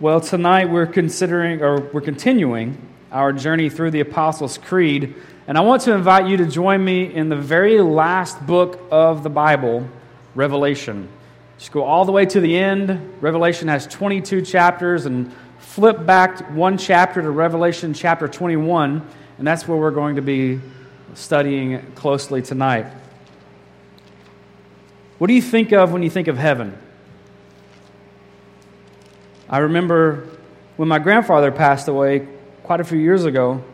Well, tonight we're considering, or we're continuing our journey through the Apostles' Creed. And I want to invite you to join me in the very last book of the Bible, Revelation. Just go all the way to the end. Revelation has 22 chapters, and flip back one chapter to Revelation chapter 21, and that's where we're going to be studying closely tonight. What do you think of when you think of heaven? I remember when my grandfather passed away quite a few years ago,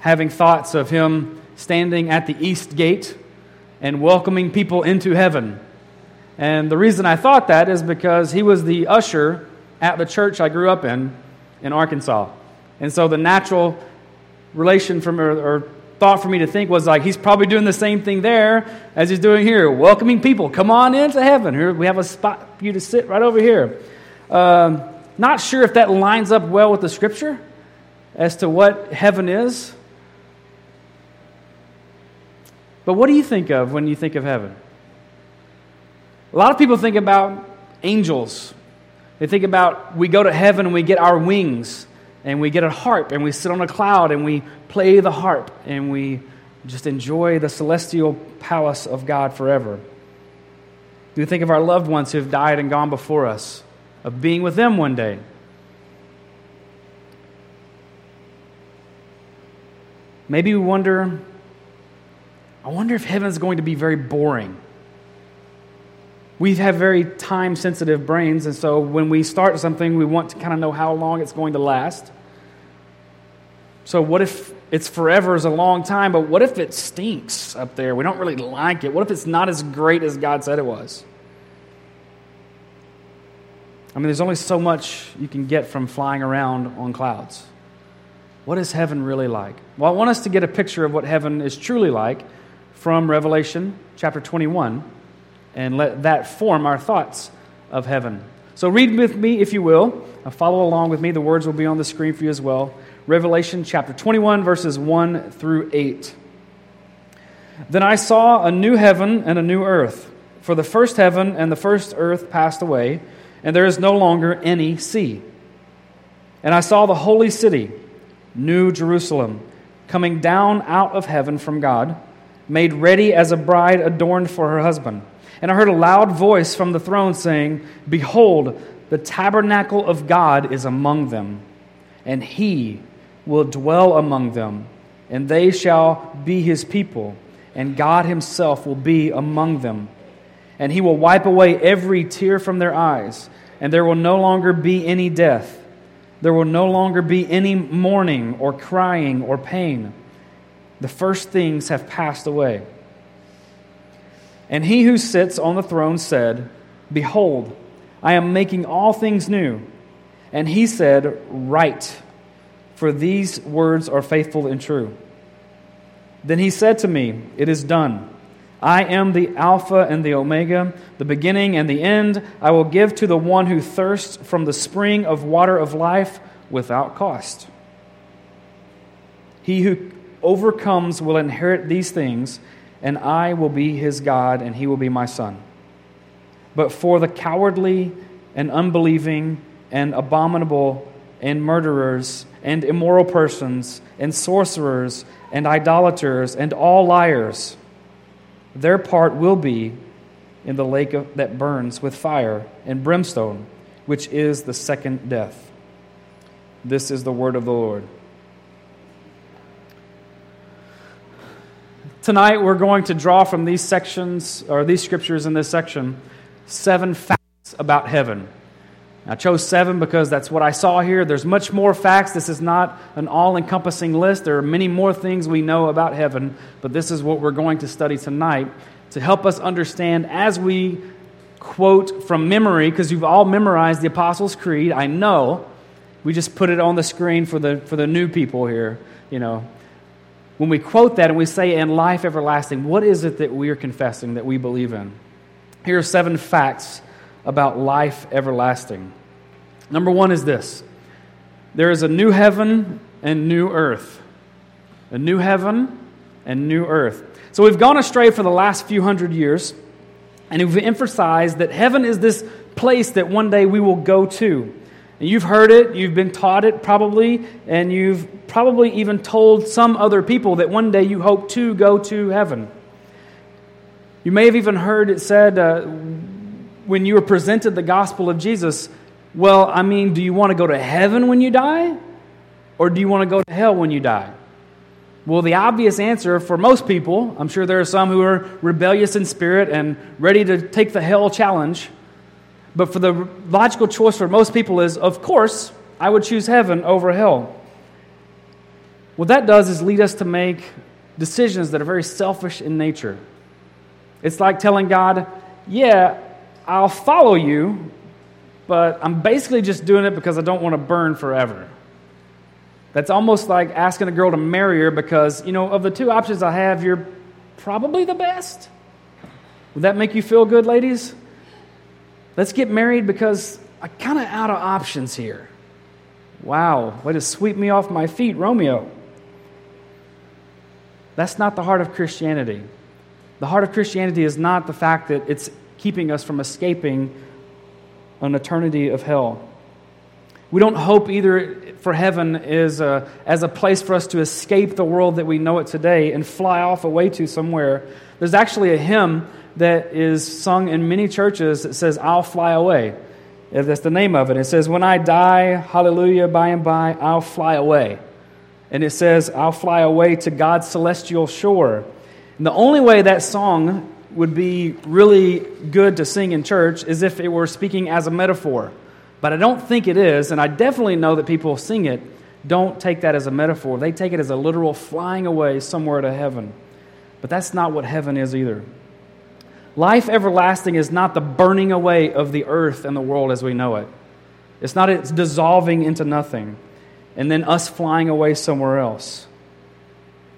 having thoughts of him standing at the east gate and welcoming people into heaven. And the reason I thought that is because he was the usher at the church I grew up in, in Arkansas. And so the natural relation from, or, or thought for me to think was like, he's probably doing the same thing there as he's doing here, welcoming people. Come on into heaven. Here, we have a spot for you to sit right over here. Um, not sure if that lines up well with the scripture as to what heaven is. But what do you think of when you think of heaven? A lot of people think about angels. They think about we go to heaven and we get our wings and we get a harp and we sit on a cloud and we play the harp and we just enjoy the celestial palace of God forever. We think of our loved ones who have died and gone before us? Of being with them one day. Maybe we wonder, I wonder if heaven is going to be very boring. We have very time sensitive brains, and so when we start something, we want to kind of know how long it's going to last. So, what if it's forever is a long time, but what if it stinks up there? We don't really like it. What if it's not as great as God said it was? I mean, there's only so much you can get from flying around on clouds. What is heaven really like? Well, I want us to get a picture of what heaven is truly like from Revelation chapter 21 and let that form our thoughts of heaven. So, read with me, if you will. Uh, follow along with me. The words will be on the screen for you as well. Revelation chapter 21, verses 1 through 8. Then I saw a new heaven and a new earth, for the first heaven and the first earth passed away and there is no longer any sea. And I saw the holy city, New Jerusalem, coming down out of heaven from God, made ready as a bride adorned for her husband. And I heard a loud voice from the throne saying, Behold, the tabernacle of God is among them, and he will dwell among them, and they shall be his people, and God himself will be among them and he will wipe away every tear from their eyes, and there will no longer be any death. There will no longer be any mourning or crying or pain. The first things have passed away. And he who sits on the throne said, Behold, I am making all things new. And he said, Write, for these words are faithful and true. Then he said to me, It is done. I am the Alpha and the Omega, the beginning and the end. I will give to the one who thirsts from the spring of water of life without cost. He who overcomes will inherit these things, and I will be his God, and he will be my son. But for the cowardly and unbelieving and abominable and murderers and immoral persons and sorcerers and idolaters and all liars, their part will be in the lake of, that burns with fire and brimstone, which is the second death. This is the word of the Lord. Tonight, we're going to draw from these sections, or these scriptures in this section, seven facts about heaven. I chose seven because that's what I saw here. There's much more facts. This is not an all encompassing list. There are many more things we know about heaven, but this is what we're going to study tonight to help us understand as we quote from memory, because you've all memorized the Apostles' Creed. I know. We just put it on the screen for the, for the new people here. You know, when we quote that and we say, in life everlasting, what is it that we are confessing that we believe in? Here are seven facts about life everlasting. Number one is this there is a new heaven and new earth. A new heaven and new earth. So we've gone astray for the last few hundred years, and we've emphasized that heaven is this place that one day we will go to. And you've heard it, you've been taught it probably, and you've probably even told some other people that one day you hope to go to heaven. You may have even heard it said uh, when you were presented the gospel of Jesus, well, I mean, do you want to go to heaven when you die? Or do you want to go to hell when you die? Well, the obvious answer for most people, I'm sure there are some who are rebellious in spirit and ready to take the hell challenge. But for the logical choice for most people is, of course, I would choose heaven over hell. What that does is lead us to make decisions that are very selfish in nature. It's like telling God, yeah, I'll follow you, but I'm basically just doing it because I don't want to burn forever. That's almost like asking a girl to marry her because, you know, of the two options I have, you're probably the best. Would that make you feel good, ladies? Let's get married because I'm kind of out of options here. Wow, way to sweep me off my feet, Romeo. That's not the heart of Christianity. The heart of Christianity is not the fact that it's keeping us from escaping an eternity of hell. We don't hope either for heaven is a, as a place for us to escape the world that we know it today and fly off away to somewhere. There's actually a hymn that is sung in many churches that says, I'll fly away. That's the name of it. It says, When I die, hallelujah, by and by, I'll fly away. And it says, I'll fly away to God's celestial shore. And the only way that song would be really good to sing in church is if it were speaking as a metaphor. But I don't think it is, and I definitely know that people sing it don't take that as a metaphor. They take it as a literal flying away somewhere to heaven. But that's not what heaven is either. Life everlasting is not the burning away of the earth and the world as we know it. It's not it's dissolving into nothing and then us flying away somewhere else.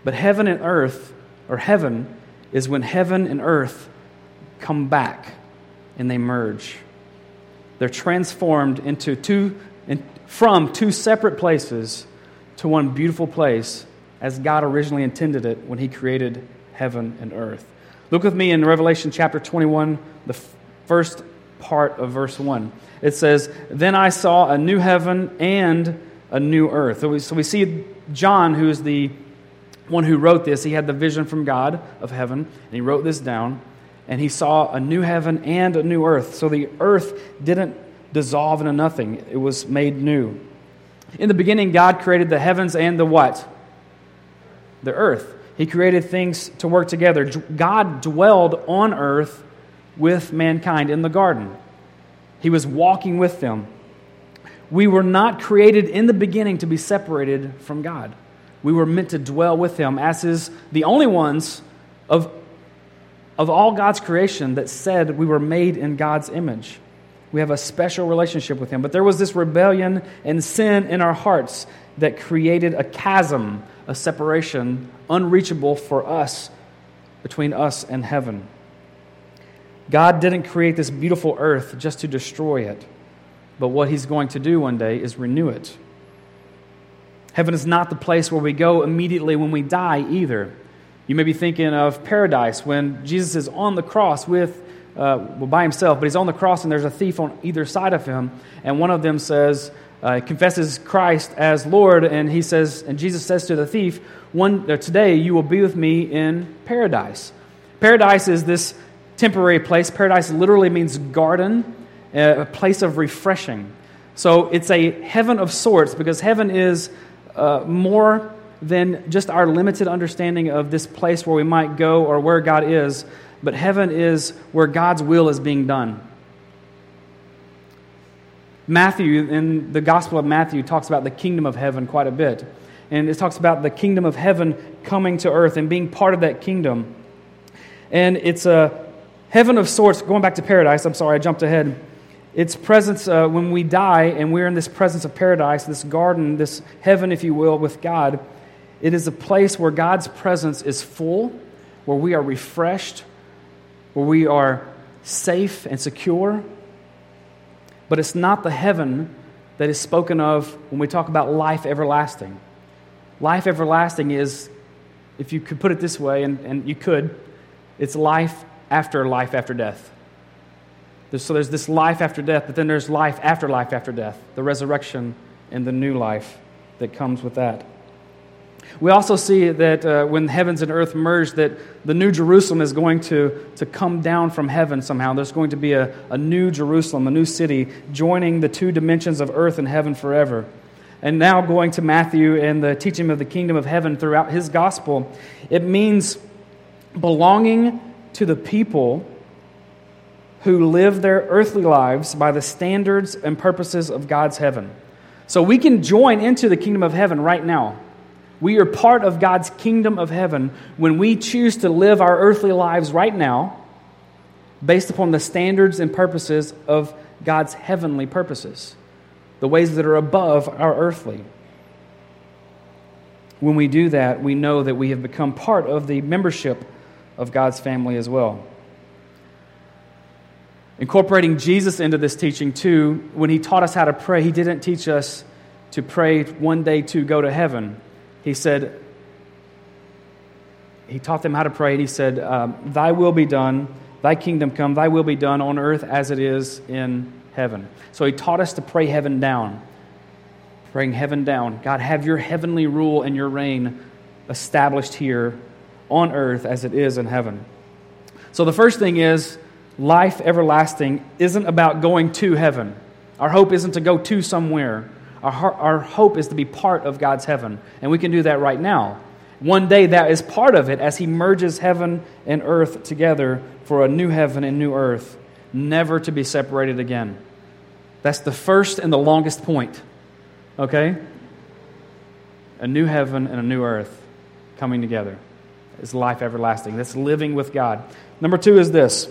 But heaven and earth, or heaven, is when heaven and earth come back and they merge. They're transformed into two, in, from two separate places to one beautiful place as God originally intended it when He created heaven and earth. Look with me in Revelation chapter 21, the first part of verse 1. It says, Then I saw a new heaven and a new earth. So we, so we see John, who is the one who wrote this, he had the vision from God of heaven, and he wrote this down, and he saw a new heaven and a new earth. So the earth didn't dissolve into nothing, it was made new. In the beginning, God created the heavens and the what? The earth. He created things to work together. God dwelled on earth with mankind in the garden, He was walking with them. We were not created in the beginning to be separated from God. We were meant to dwell with Him, as is the only ones of, of all God's creation that said we were made in God's image. We have a special relationship with Him. But there was this rebellion and sin in our hearts that created a chasm, a separation unreachable for us between us and heaven. God didn't create this beautiful earth just to destroy it, but what He's going to do one day is renew it. Heaven is not the place where we go immediately when we die either. You may be thinking of paradise when Jesus is on the cross with, uh, well, by himself, but he's on the cross and there's a thief on either side of him, and one of them says, uh, confesses Christ as Lord, and he says, and Jesus says to the thief, "One uh, today you will be with me in paradise." Paradise is this temporary place. Paradise literally means garden, uh, a place of refreshing. So it's a heaven of sorts because heaven is uh, more than just our limited understanding of this place where we might go or where God is, but heaven is where God's will is being done. Matthew, in the Gospel of Matthew, talks about the kingdom of heaven quite a bit. And it talks about the kingdom of heaven coming to earth and being part of that kingdom. And it's a heaven of sorts, going back to paradise, I'm sorry, I jumped ahead. Its presence, uh, when we die and we're in this presence of paradise, this garden, this heaven, if you will, with God, it is a place where God's presence is full, where we are refreshed, where we are safe and secure, but it's not the heaven that is spoken of when we talk about life everlasting. Life everlasting is, if you could put it this way, and, and you could, it's life after life after death. So there's this life after death, but then there's life after life after death, the resurrection and the new life that comes with that. We also see that uh, when heavens and earth merge, that the new Jerusalem is going to, to come down from heaven somehow. There's going to be a, a new Jerusalem, a new city, joining the two dimensions of earth and heaven forever. And now going to Matthew and the teaching of the kingdom of heaven throughout his gospel, it means belonging to the people who live their earthly lives by the standards and purposes of God's heaven. So we can join into the kingdom of heaven right now. We are part of God's kingdom of heaven when we choose to live our earthly lives right now based upon the standards and purposes of God's heavenly purposes, the ways that are above our earthly. When we do that, we know that we have become part of the membership of God's family as well. Incorporating Jesus into this teaching, too, when he taught us how to pray, he didn't teach us to pray one day to go to heaven. He said, he taught them how to pray, and he said, um, Thy will be done, thy kingdom come, thy will be done on earth as it is in heaven. So he taught us to pray heaven down. Praying heaven down. God, have your heavenly rule and your reign established here on earth as it is in heaven. So the first thing is life everlasting isn't about going to heaven. Our hope isn't to go to somewhere. Our, our hope is to be part of God's heaven, and we can do that right now. One day, that is part of it as He merges heaven and earth together for a new heaven and new earth, never to be separated again. That's the first and the longest point. Okay? A new heaven and a new earth coming together is life everlasting. That's living with God. Number two is this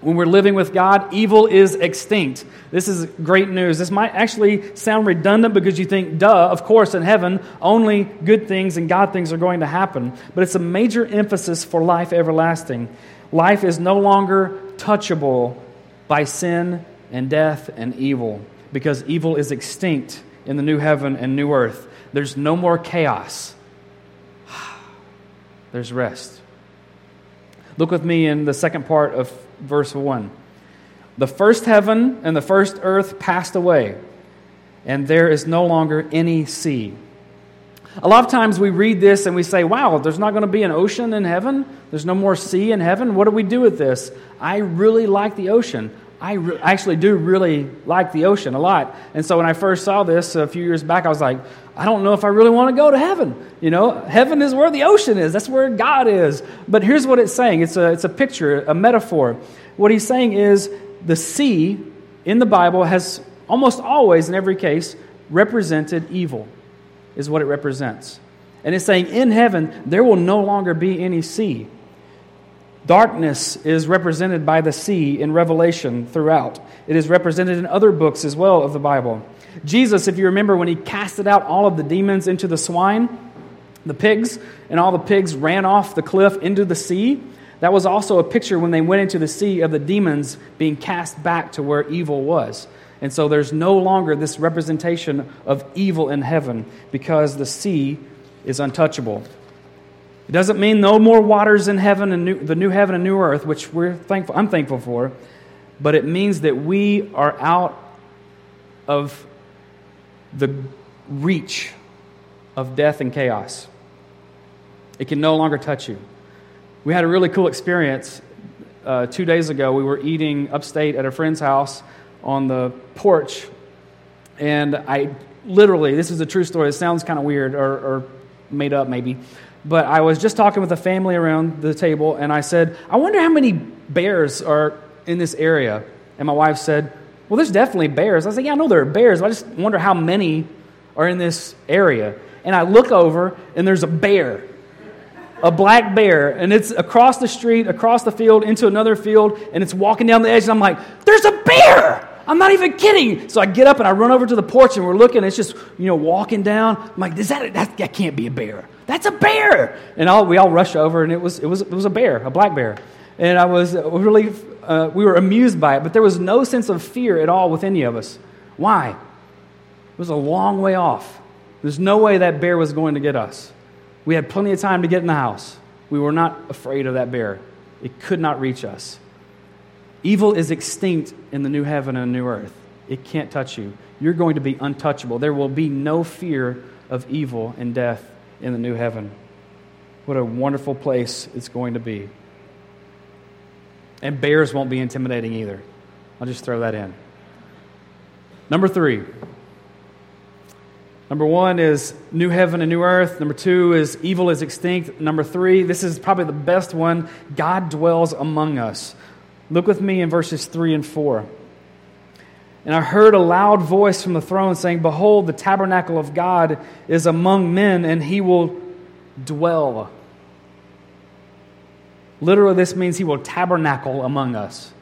when we're living with God, evil is extinct. This is great news. This might actually sound redundant because you think, duh, of course, in heaven, only good things and God things are going to happen. But it's a major emphasis for life everlasting. Life is no longer touchable by sin and death and evil because evil is extinct in the new heaven and new earth. There's no more chaos, there's rest. Look with me in the second part of verse 1. The first heaven and the first earth passed away, and there is no longer any sea. A lot of times we read this and we say, wow, there's not going to be an ocean in heaven. There's no more sea in heaven. What do we do with this? I really like the ocean. I re- actually do really like the ocean a lot. And so when I first saw this a few years back, I was like, I don't know if I really want to go to heaven. You know, heaven is where the ocean is, that's where God is. But here's what it's saying it's a, it's a picture, a metaphor. What he's saying is the sea in the Bible has almost always, in every case, represented evil, is what it represents. And it's saying in heaven, there will no longer be any sea. Darkness is represented by the sea in Revelation throughout. It is represented in other books as well of the Bible. Jesus, if you remember, when he casted out all of the demons into the swine, the pigs, and all the pigs ran off the cliff into the sea, that was also a picture when they went into the sea of the demons being cast back to where evil was. And so there's no longer this representation of evil in heaven because the sea is untouchable. It doesn't mean no more waters in heaven and new, the new heaven and new earth, which we're thankful, I'm thankful for, but it means that we are out of the reach of death and chaos. It can no longer touch you. We had a really cool experience uh, two days ago. We were eating upstate at a friend's house on the porch, and I literally, this is a true story. It sounds kind of weird or, or made up, maybe. But I was just talking with a family around the table, and I said, I wonder how many bears are in this area. And my wife said, Well, there's definitely bears. I said, Yeah, I know there are bears. I just wonder how many are in this area. And I look over, and there's a bear, a black bear, and it's across the street, across the field, into another field, and it's walking down the edge. And I'm like, There's a bear! I'm not even kidding. So I get up and I run over to the porch, and we're looking. it's just, you know, walking down. I'm like, Is that, that, that can't be a bear. That's a bear. And all, we all rushed over, and it was, it, was, it was a bear, a black bear. And I was really, uh, we were amused by it, but there was no sense of fear at all with any of us. Why? It was a long way off. There's no way that bear was going to get us. We had plenty of time to get in the house. We were not afraid of that bear, it could not reach us. Evil is extinct in the new heaven and new earth. It can't touch you. You're going to be untouchable. There will be no fear of evil and death in the new heaven. What a wonderful place it's going to be. And bears won't be intimidating either. I'll just throw that in. Number three. Number one is new heaven and new earth. Number two is evil is extinct. Number three, this is probably the best one God dwells among us. Look with me in verses three and four. And I heard a loud voice from the throne saying, Behold, the tabernacle of God is among men, and he will dwell. Literally, this means he will tabernacle among us.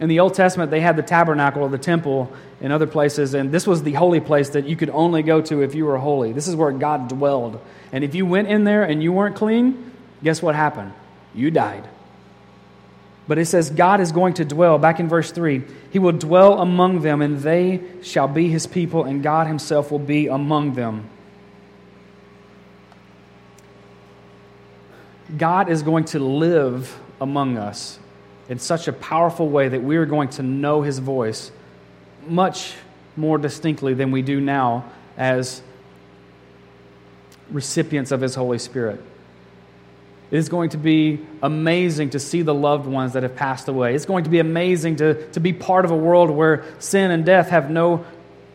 In the Old Testament, they had the tabernacle or the temple in other places, and this was the holy place that you could only go to if you were holy. This is where God dwelled. And if you went in there and you weren't clean, guess what happened? You died. But it says God is going to dwell, back in verse 3, He will dwell among them, and they shall be His people, and God Himself will be among them. God is going to live among us in such a powerful way that we are going to know His voice much more distinctly than we do now as recipients of His Holy Spirit. It is going to be amazing to see the loved ones that have passed away. It's going to be amazing to, to be part of a world where sin and death have no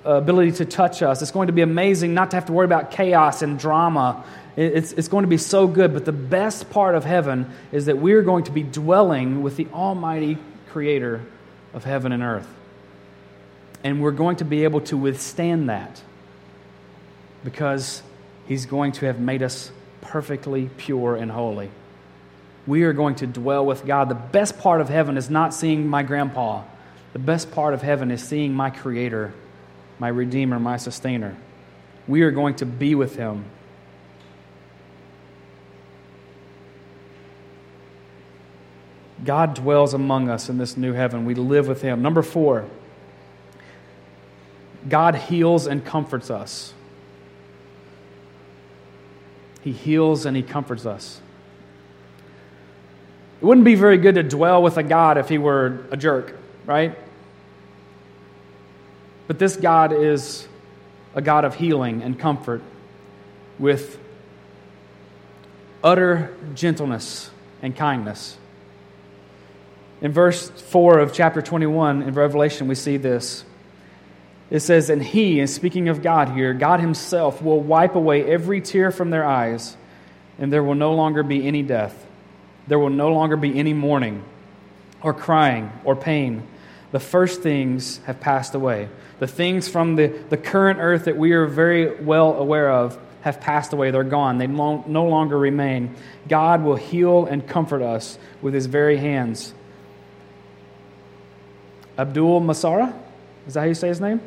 uh, ability to touch us. It's going to be amazing not to have to worry about chaos and drama. It's, it's going to be so good. But the best part of heaven is that we're going to be dwelling with the Almighty Creator of heaven and earth. And we're going to be able to withstand that because He's going to have made us perfectly pure and holy. We are going to dwell with God. The best part of heaven is not seeing my grandpa. The best part of heaven is seeing my Creator, my Redeemer, my Sustainer. We are going to be with Him. God dwells among us in this new heaven. We live with Him. Number four, God heals and comforts us. He heals and He comforts us. It wouldn't be very good to dwell with a God if He were a jerk, right? But this God is a God of healing and comfort with utter gentleness and kindness. In verse 4 of chapter 21 in Revelation, we see this. It says, And he, and speaking of God here, God himself will wipe away every tear from their eyes, and there will no longer be any death. There will no longer be any mourning, or crying, or pain. The first things have passed away. The things from the, the current earth that we are very well aware of have passed away. They're gone. They no longer remain. God will heal and comfort us with his very hands. Abdul Masara? Is that how you say his name?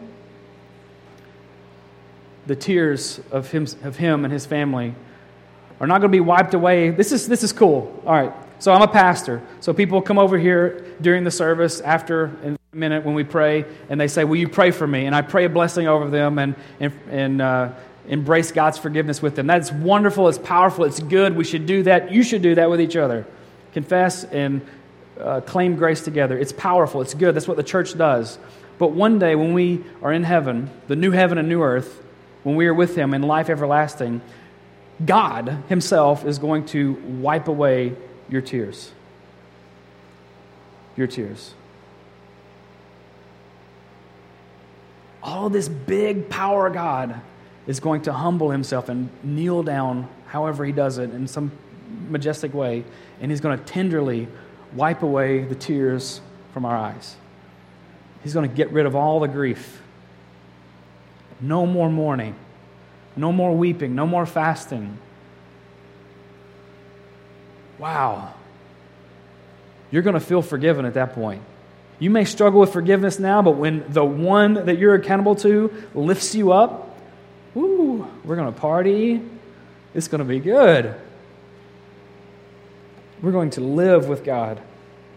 The tears of him, of him and his family are not going to be wiped away. This is, this is cool. All right. So I'm a pastor. So people come over here during the service after in a minute when we pray, and they say, Will you pray for me? And I pray a blessing over them and, and, and uh, embrace God's forgiveness with them. That's wonderful. It's powerful. It's good. We should do that. You should do that with each other. Confess and uh, claim grace together. It's powerful. It's good. That's what the church does. But one day when we are in heaven, the new heaven and new earth, when we are with Him in life everlasting, God Himself is going to wipe away your tears. Your tears. All this big power of God is going to humble Himself and kneel down, however He does it, in some majestic way, and He's going to tenderly wipe away the tears from our eyes. He's going to get rid of all the grief no more mourning, no more weeping, no more fasting. Wow. You're going to feel forgiven at that point. You may struggle with forgiveness now, but when the one that you're accountable to lifts you up, woo, we're going to party. It's going to be good. We're going to live with God.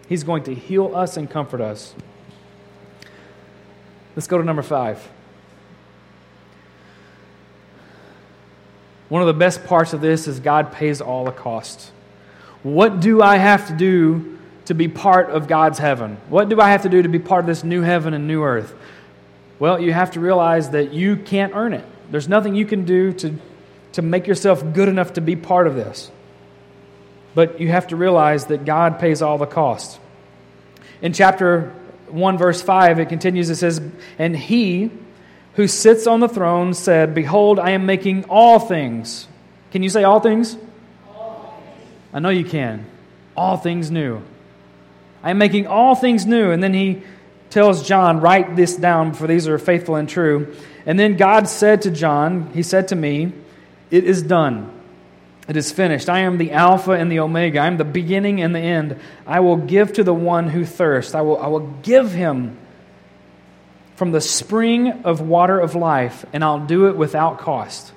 He's going to heal us and comfort us. Let's go to number five. One of the best parts of this is God pays all the costs. What do I have to do to be part of God's heaven? What do I have to do to be part of this new heaven and new earth? Well, you have to realize that you can't earn it. There's nothing you can do to, to make yourself good enough to be part of this. But you have to realize that God pays all the costs. In chapter 1, verse 5, it continues, it says, And he who sits on the throne said, Behold, I am making all things. Can you say all things? All things. I know you can. All things new. I am making all things new. And then he tells John, Write this down, for these are faithful and true. And then God said to John, He said to me, It is done. It is finished. I am the Alpha and the Omega. I am the beginning and the end. I will give to the one who thirsts. I will, I will give him from the spring of water of life, and I'll do it without cost.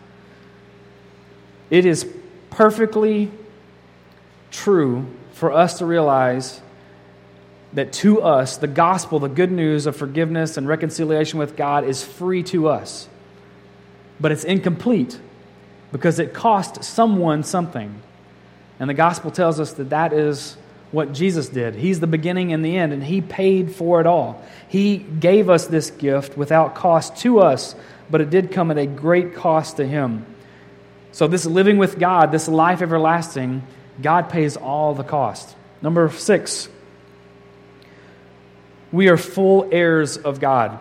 It is perfectly true for us to realize that to us, the gospel, the good news of forgiveness and reconciliation with God, is free to us. But it's incomplete because it cost someone something. And the gospel tells us that that is what Jesus did. He's the beginning and the end, and He paid for it all. He gave us this gift without cost to us, but it did come at a great cost to Him. So, this living with God, this life everlasting, God pays all the cost. Number six, we are full heirs of God.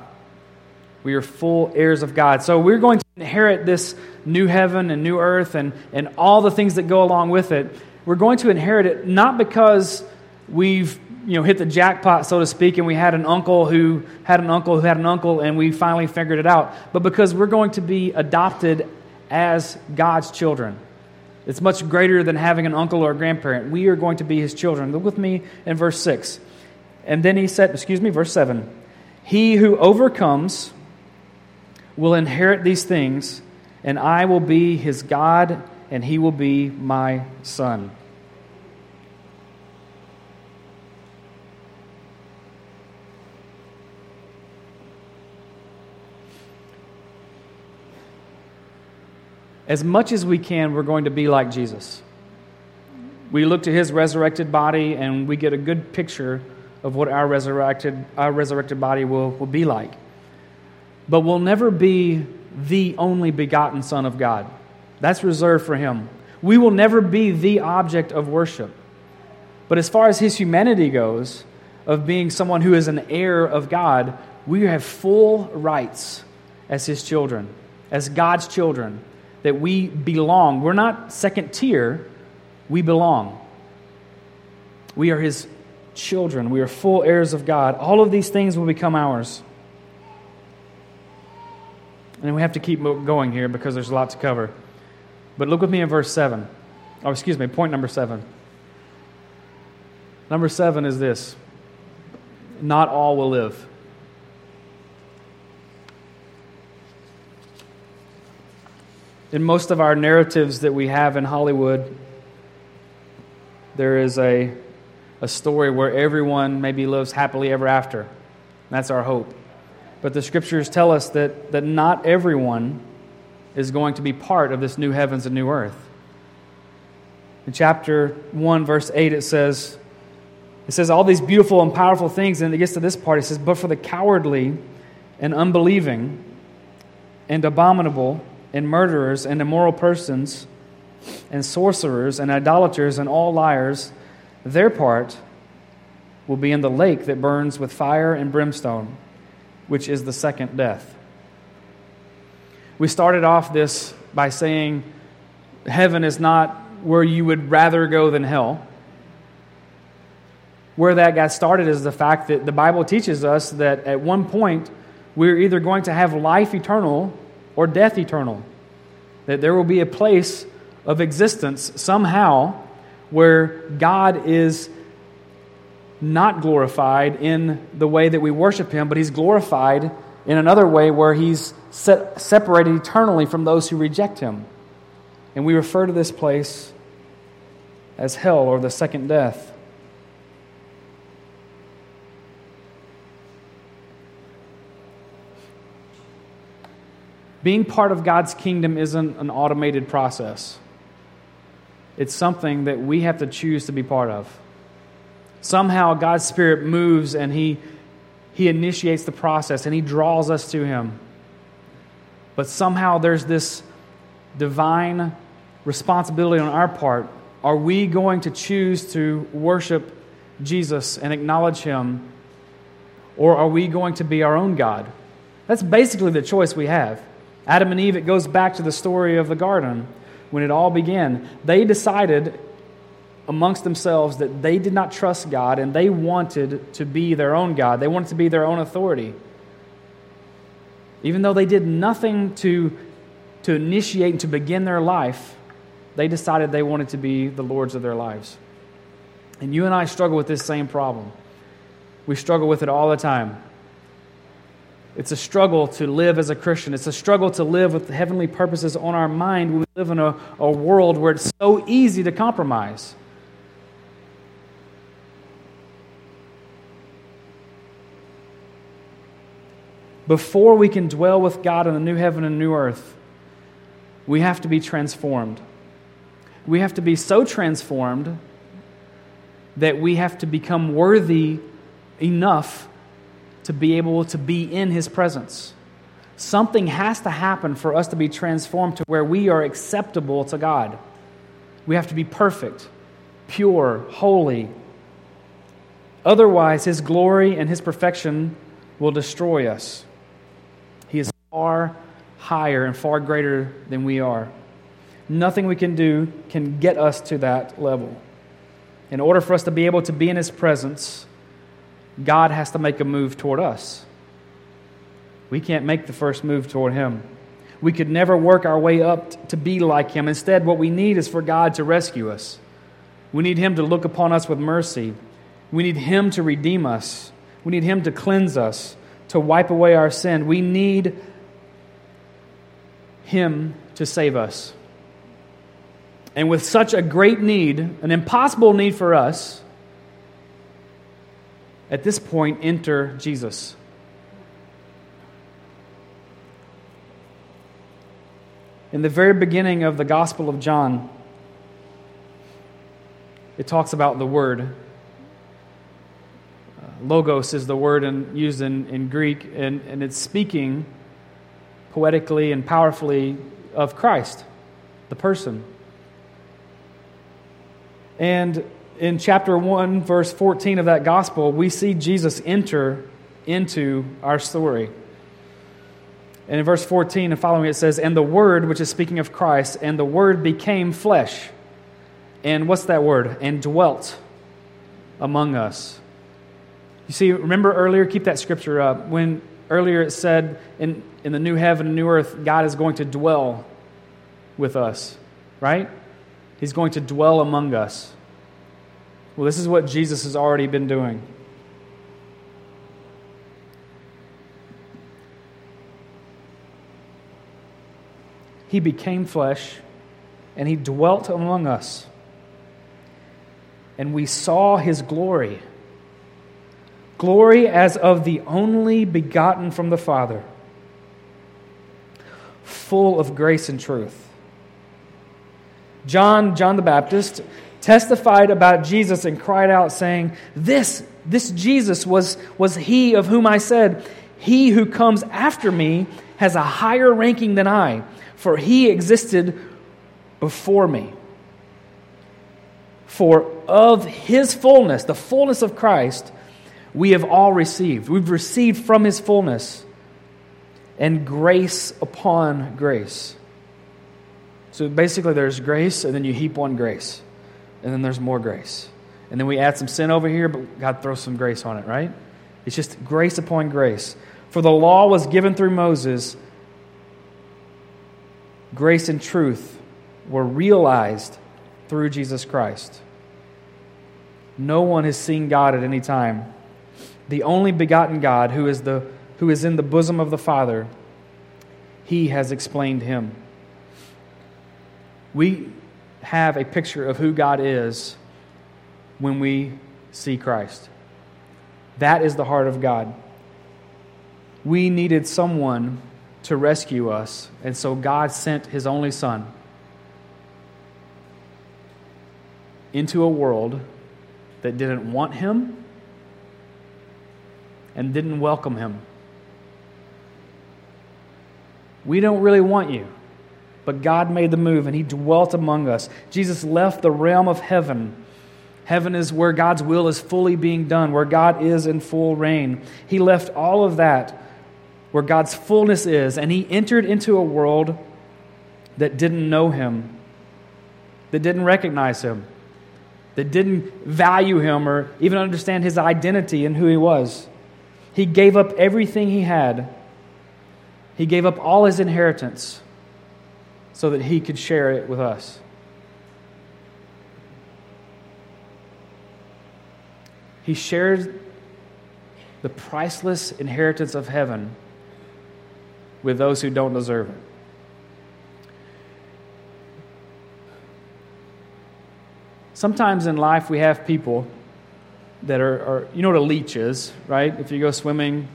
We are full heirs of God. So, we're going to inherit this new heaven and new earth and, and all the things that go along with it, we're going to inherit it not because we've you know hit the jackpot so to speak and we had an uncle who had an uncle who had an uncle and we finally figured it out but because we're going to be adopted as god's children. It's much greater than having an uncle or a grandparent. We are going to be his children. Look with me in verse 6 and then he said excuse me verse 7 he who overcomes will inherit these things and I will be his God, and he will be my son. As much as we can, we're going to be like Jesus. We look to his resurrected body and we get a good picture of what our resurrected, our resurrected body will, will be like. But we'll never be the only begotten Son of God. That's reserved for him. We will never be the object of worship. But as far as his humanity goes, of being someone who is an heir of God, we have full rights as his children, as God's children, that we belong. We're not second tier, we belong. We are his children, we are full heirs of God. All of these things will become ours. And we have to keep going here because there's a lot to cover. But look with me in verse 7. Oh, excuse me, point number 7. Number 7 is this Not all will live. In most of our narratives that we have in Hollywood, there is a, a story where everyone maybe lives happily ever after. That's our hope. But the scriptures tell us that, that not everyone is going to be part of this new heavens and new earth. In chapter 1, verse 8, it says, it says all these beautiful and powerful things, and it gets to this part. It says, But for the cowardly and unbelieving and abominable and murderers and immoral persons and sorcerers and idolaters and all liars, their part will be in the lake that burns with fire and brimstone which is the second death. We started off this by saying heaven is not where you would rather go than hell. Where that got started is the fact that the Bible teaches us that at one point we're either going to have life eternal or death eternal. That there will be a place of existence somehow where God is not glorified in the way that we worship Him, but He's glorified in another way where He's set, separated eternally from those who reject Him. And we refer to this place as hell or the second death. Being part of God's kingdom isn't an automated process. It's something that we have to choose to be part of. Somehow God's Spirit moves and He, he initiates the process and He draws us to Him. But somehow there's this divine responsibility on our part. Are we going to choose to worship Jesus and acknowledge Him? Or are we going to be our own God? That's basically the choice we have. Adam and Eve, it goes back to the story of the garden when it all began. They decided amongst themselves that they did not trust God and they wanted to be their own God. They wanted to be their own authority. Even though they did nothing to, to initiate and to begin their life, they decided they wanted to be the lords of their lives. And you and I struggle with this same problem. We struggle with it all the time. It's a struggle to live as a Christian. It's a struggle to live with heavenly purposes on our mind when we live in a, a world where it's so easy to compromise. Before we can dwell with God in the new heaven and new earth, we have to be transformed. We have to be so transformed that we have to become worthy enough to be able to be in His presence. Something has to happen for us to be transformed to where we are acceptable to God. We have to be perfect, pure, holy. Otherwise, His glory and His perfection will destroy us. Far higher and far greater than we are. Nothing we can do can get us to that level. In order for us to be able to be in His presence, God has to make a move toward us. We can't make the first move toward Him. We could never work our way up to be like Him. Instead, what we need is for God to rescue us. We need Him to look upon us with mercy. We need Him to redeem us. We need Him to cleanse us, to wipe away our sin. We need Him to save us. And with such a great need, an impossible need for us, at this point, enter Jesus. In the very beginning of the Gospel of John, it talks about the Word. Uh, logos is the word in, used in, in Greek, and, and it's speaking poetically and powerfully of Christ, the person. And in chapter 1, verse 14 of that gospel, we see Jesus enter into our story. And in verse 14 and following, it says, And the Word, which is speaking of Christ, and the Word became flesh. And what's that word? And dwelt among us. You see, remember earlier, keep that scripture up. When earlier it said, in, in the new heaven and new earth, God is going to dwell with us, right? He's going to dwell among us. Well, this is what Jesus has already been doing. He became flesh and he dwelt among us. And we saw his glory. Glory as of the only begotten from the Father, full of grace and truth. John, John the Baptist, testified about Jesus and cried out, saying, This, this Jesus was, was he of whom I said, He who comes after me has a higher ranking than I, for he existed before me. For of his fullness, the fullness of Christ, we have all received. We've received from his fullness and grace upon grace. So basically, there's grace, and then you heap on grace and then there's more grace. And then we add some sin over here, but God throws some grace on it, right? It's just grace upon grace. For the law was given through Moses, grace and truth were realized through Jesus Christ. No one has seen God at any time. The only begotten God, who is, the, who is in the bosom of the Father, he has explained him. We have a picture of who God is when we see Christ. That is the heart of God. We needed someone to rescue us, and so God sent his only Son into a world that didn't want him and didn't welcome him. We don't really want you, but God made the move and he dwelt among us. Jesus left the realm of heaven. Heaven is where God's will is fully being done, where God is in full reign. He left all of that where God's fullness is, and he entered into a world that didn't know him, that didn't recognize him, that didn't value him or even understand his identity and who he was. He gave up everything he had. He gave up all his inheritance so that he could share it with us. He shared the priceless inheritance of heaven with those who don't deserve it. Sometimes in life we have people that are, are, you know what a leech is, right? If you go swimming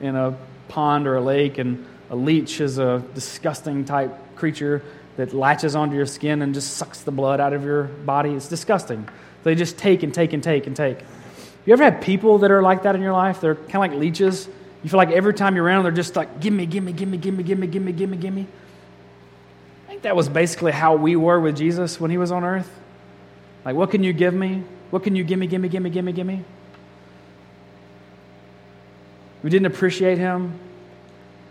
in a pond or a lake, and a leech is a disgusting type creature that latches onto your skin and just sucks the blood out of your body. It's disgusting. They just take and take and take and take. You ever had people that are like that in your life? They're kind of like leeches. You feel like every time you're around, they're just like, gimme, gimme, gimme, gimme, gimme, gimme, gimme, gimme. I think that was basically how we were with Jesus when he was on earth. Like, what can you give me? What can you give me, give me, give me, give me, give me? We didn't appreciate him.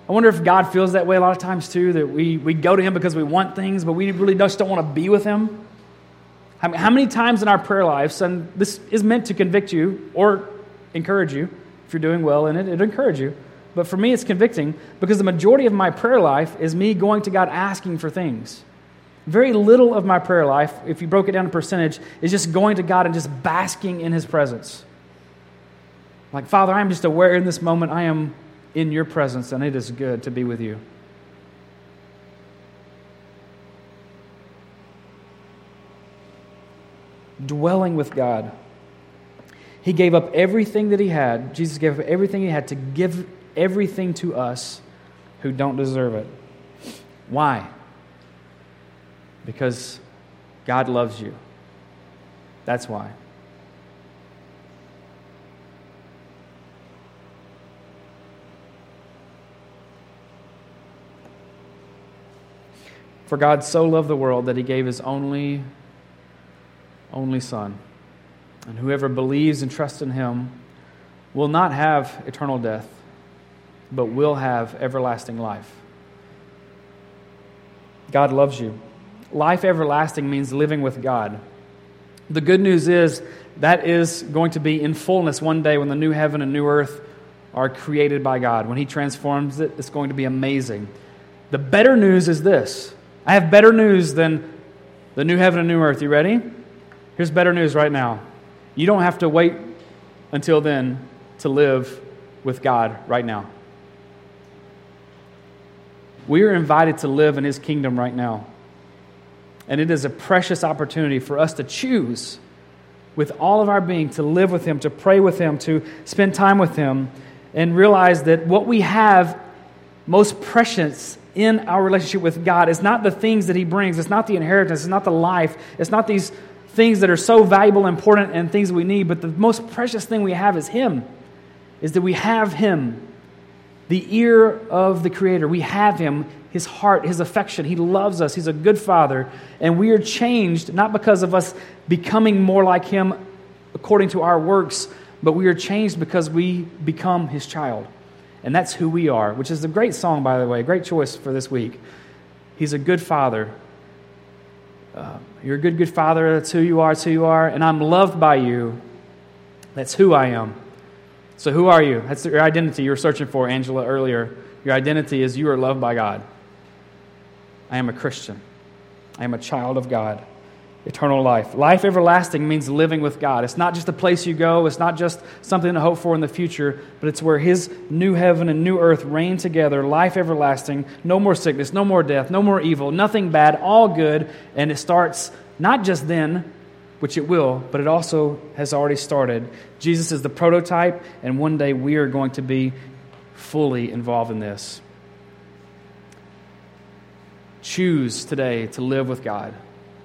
I wonder if God feels that way a lot of times too, that we, we go to him because we want things, but we really just don't want to be with him. How, how many times in our prayer lives, and this is meant to convict you or encourage you, if you're doing well in it, it'll encourage you. But for me, it's convicting because the majority of my prayer life is me going to God asking for things. Very little of my prayer life, if you broke it down to percentage, is just going to God and just basking in His presence. Like, Father, I'm just aware in this moment I am in your presence, and it is good to be with you. Dwelling with God. He gave up everything that he had. Jesus gave up everything he had to give everything to us who don't deserve it. Why? Because God loves you. That's why. For God so loved the world that he gave his only only son. And whoever believes and trusts in him will not have eternal death, but will have everlasting life. God loves you. Life everlasting means living with God. The good news is that is going to be in fullness one day when the new heaven and new earth are created by God. When He transforms it, it's going to be amazing. The better news is this I have better news than the new heaven and new earth. You ready? Here's better news right now. You don't have to wait until then to live with God right now. We are invited to live in His kingdom right now. And it is a precious opportunity for us to choose with all of our being to live with Him, to pray with Him, to spend time with Him, and realize that what we have most precious in our relationship with God is not the things that He brings, it's not the inheritance, it's not the life, it's not these things that are so valuable, important, and things we need, but the most precious thing we have is Him, is that we have Him the ear of the Creator. We have Him, His heart, His affection. He loves us. He's a good Father. And we are changed not because of us becoming more like Him according to our works, but we are changed because we become His child. And that's who we are, which is a great song, by the way, great choice for this week. He's a good Father. Uh, you're a good, good Father. That's who you are. That's who you are. And I'm loved by you. That's who I am. So, who are you? That's your identity you were searching for, Angela, earlier. Your identity is you are loved by God. I am a Christian. I am a child of God. Eternal life. Life everlasting means living with God. It's not just a place you go, it's not just something to hope for in the future, but it's where His new heaven and new earth reign together. Life everlasting. No more sickness, no more death, no more evil, nothing bad, all good. And it starts not just then, which it will, but it also has already started. Jesus is the prototype, and one day we are going to be fully involved in this. Choose today to live with God.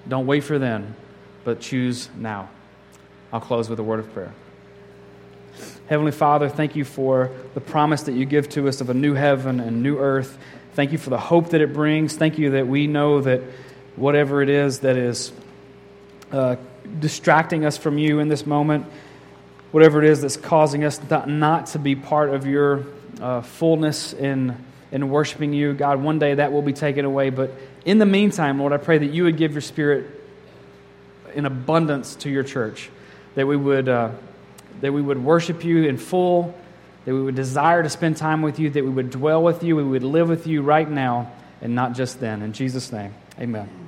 Don't wait for then, but choose now. I'll close with a word of prayer. Heavenly Father, thank you for the promise that you give to us of a new heaven and new earth. Thank you for the hope that it brings. Thank you that we know that whatever it is that is uh, distracting us from you in this moment, whatever it is that's causing us not to be part of your uh, fullness in, in worshiping you, God, one day that will be taken away. But in the meantime, Lord, I pray that you would give your spirit in abundance to your church, that we would, uh, that we would worship you in full, that we would desire to spend time with you, that we would dwell with you, we would live with you right now and not just then. In Jesus' name, amen.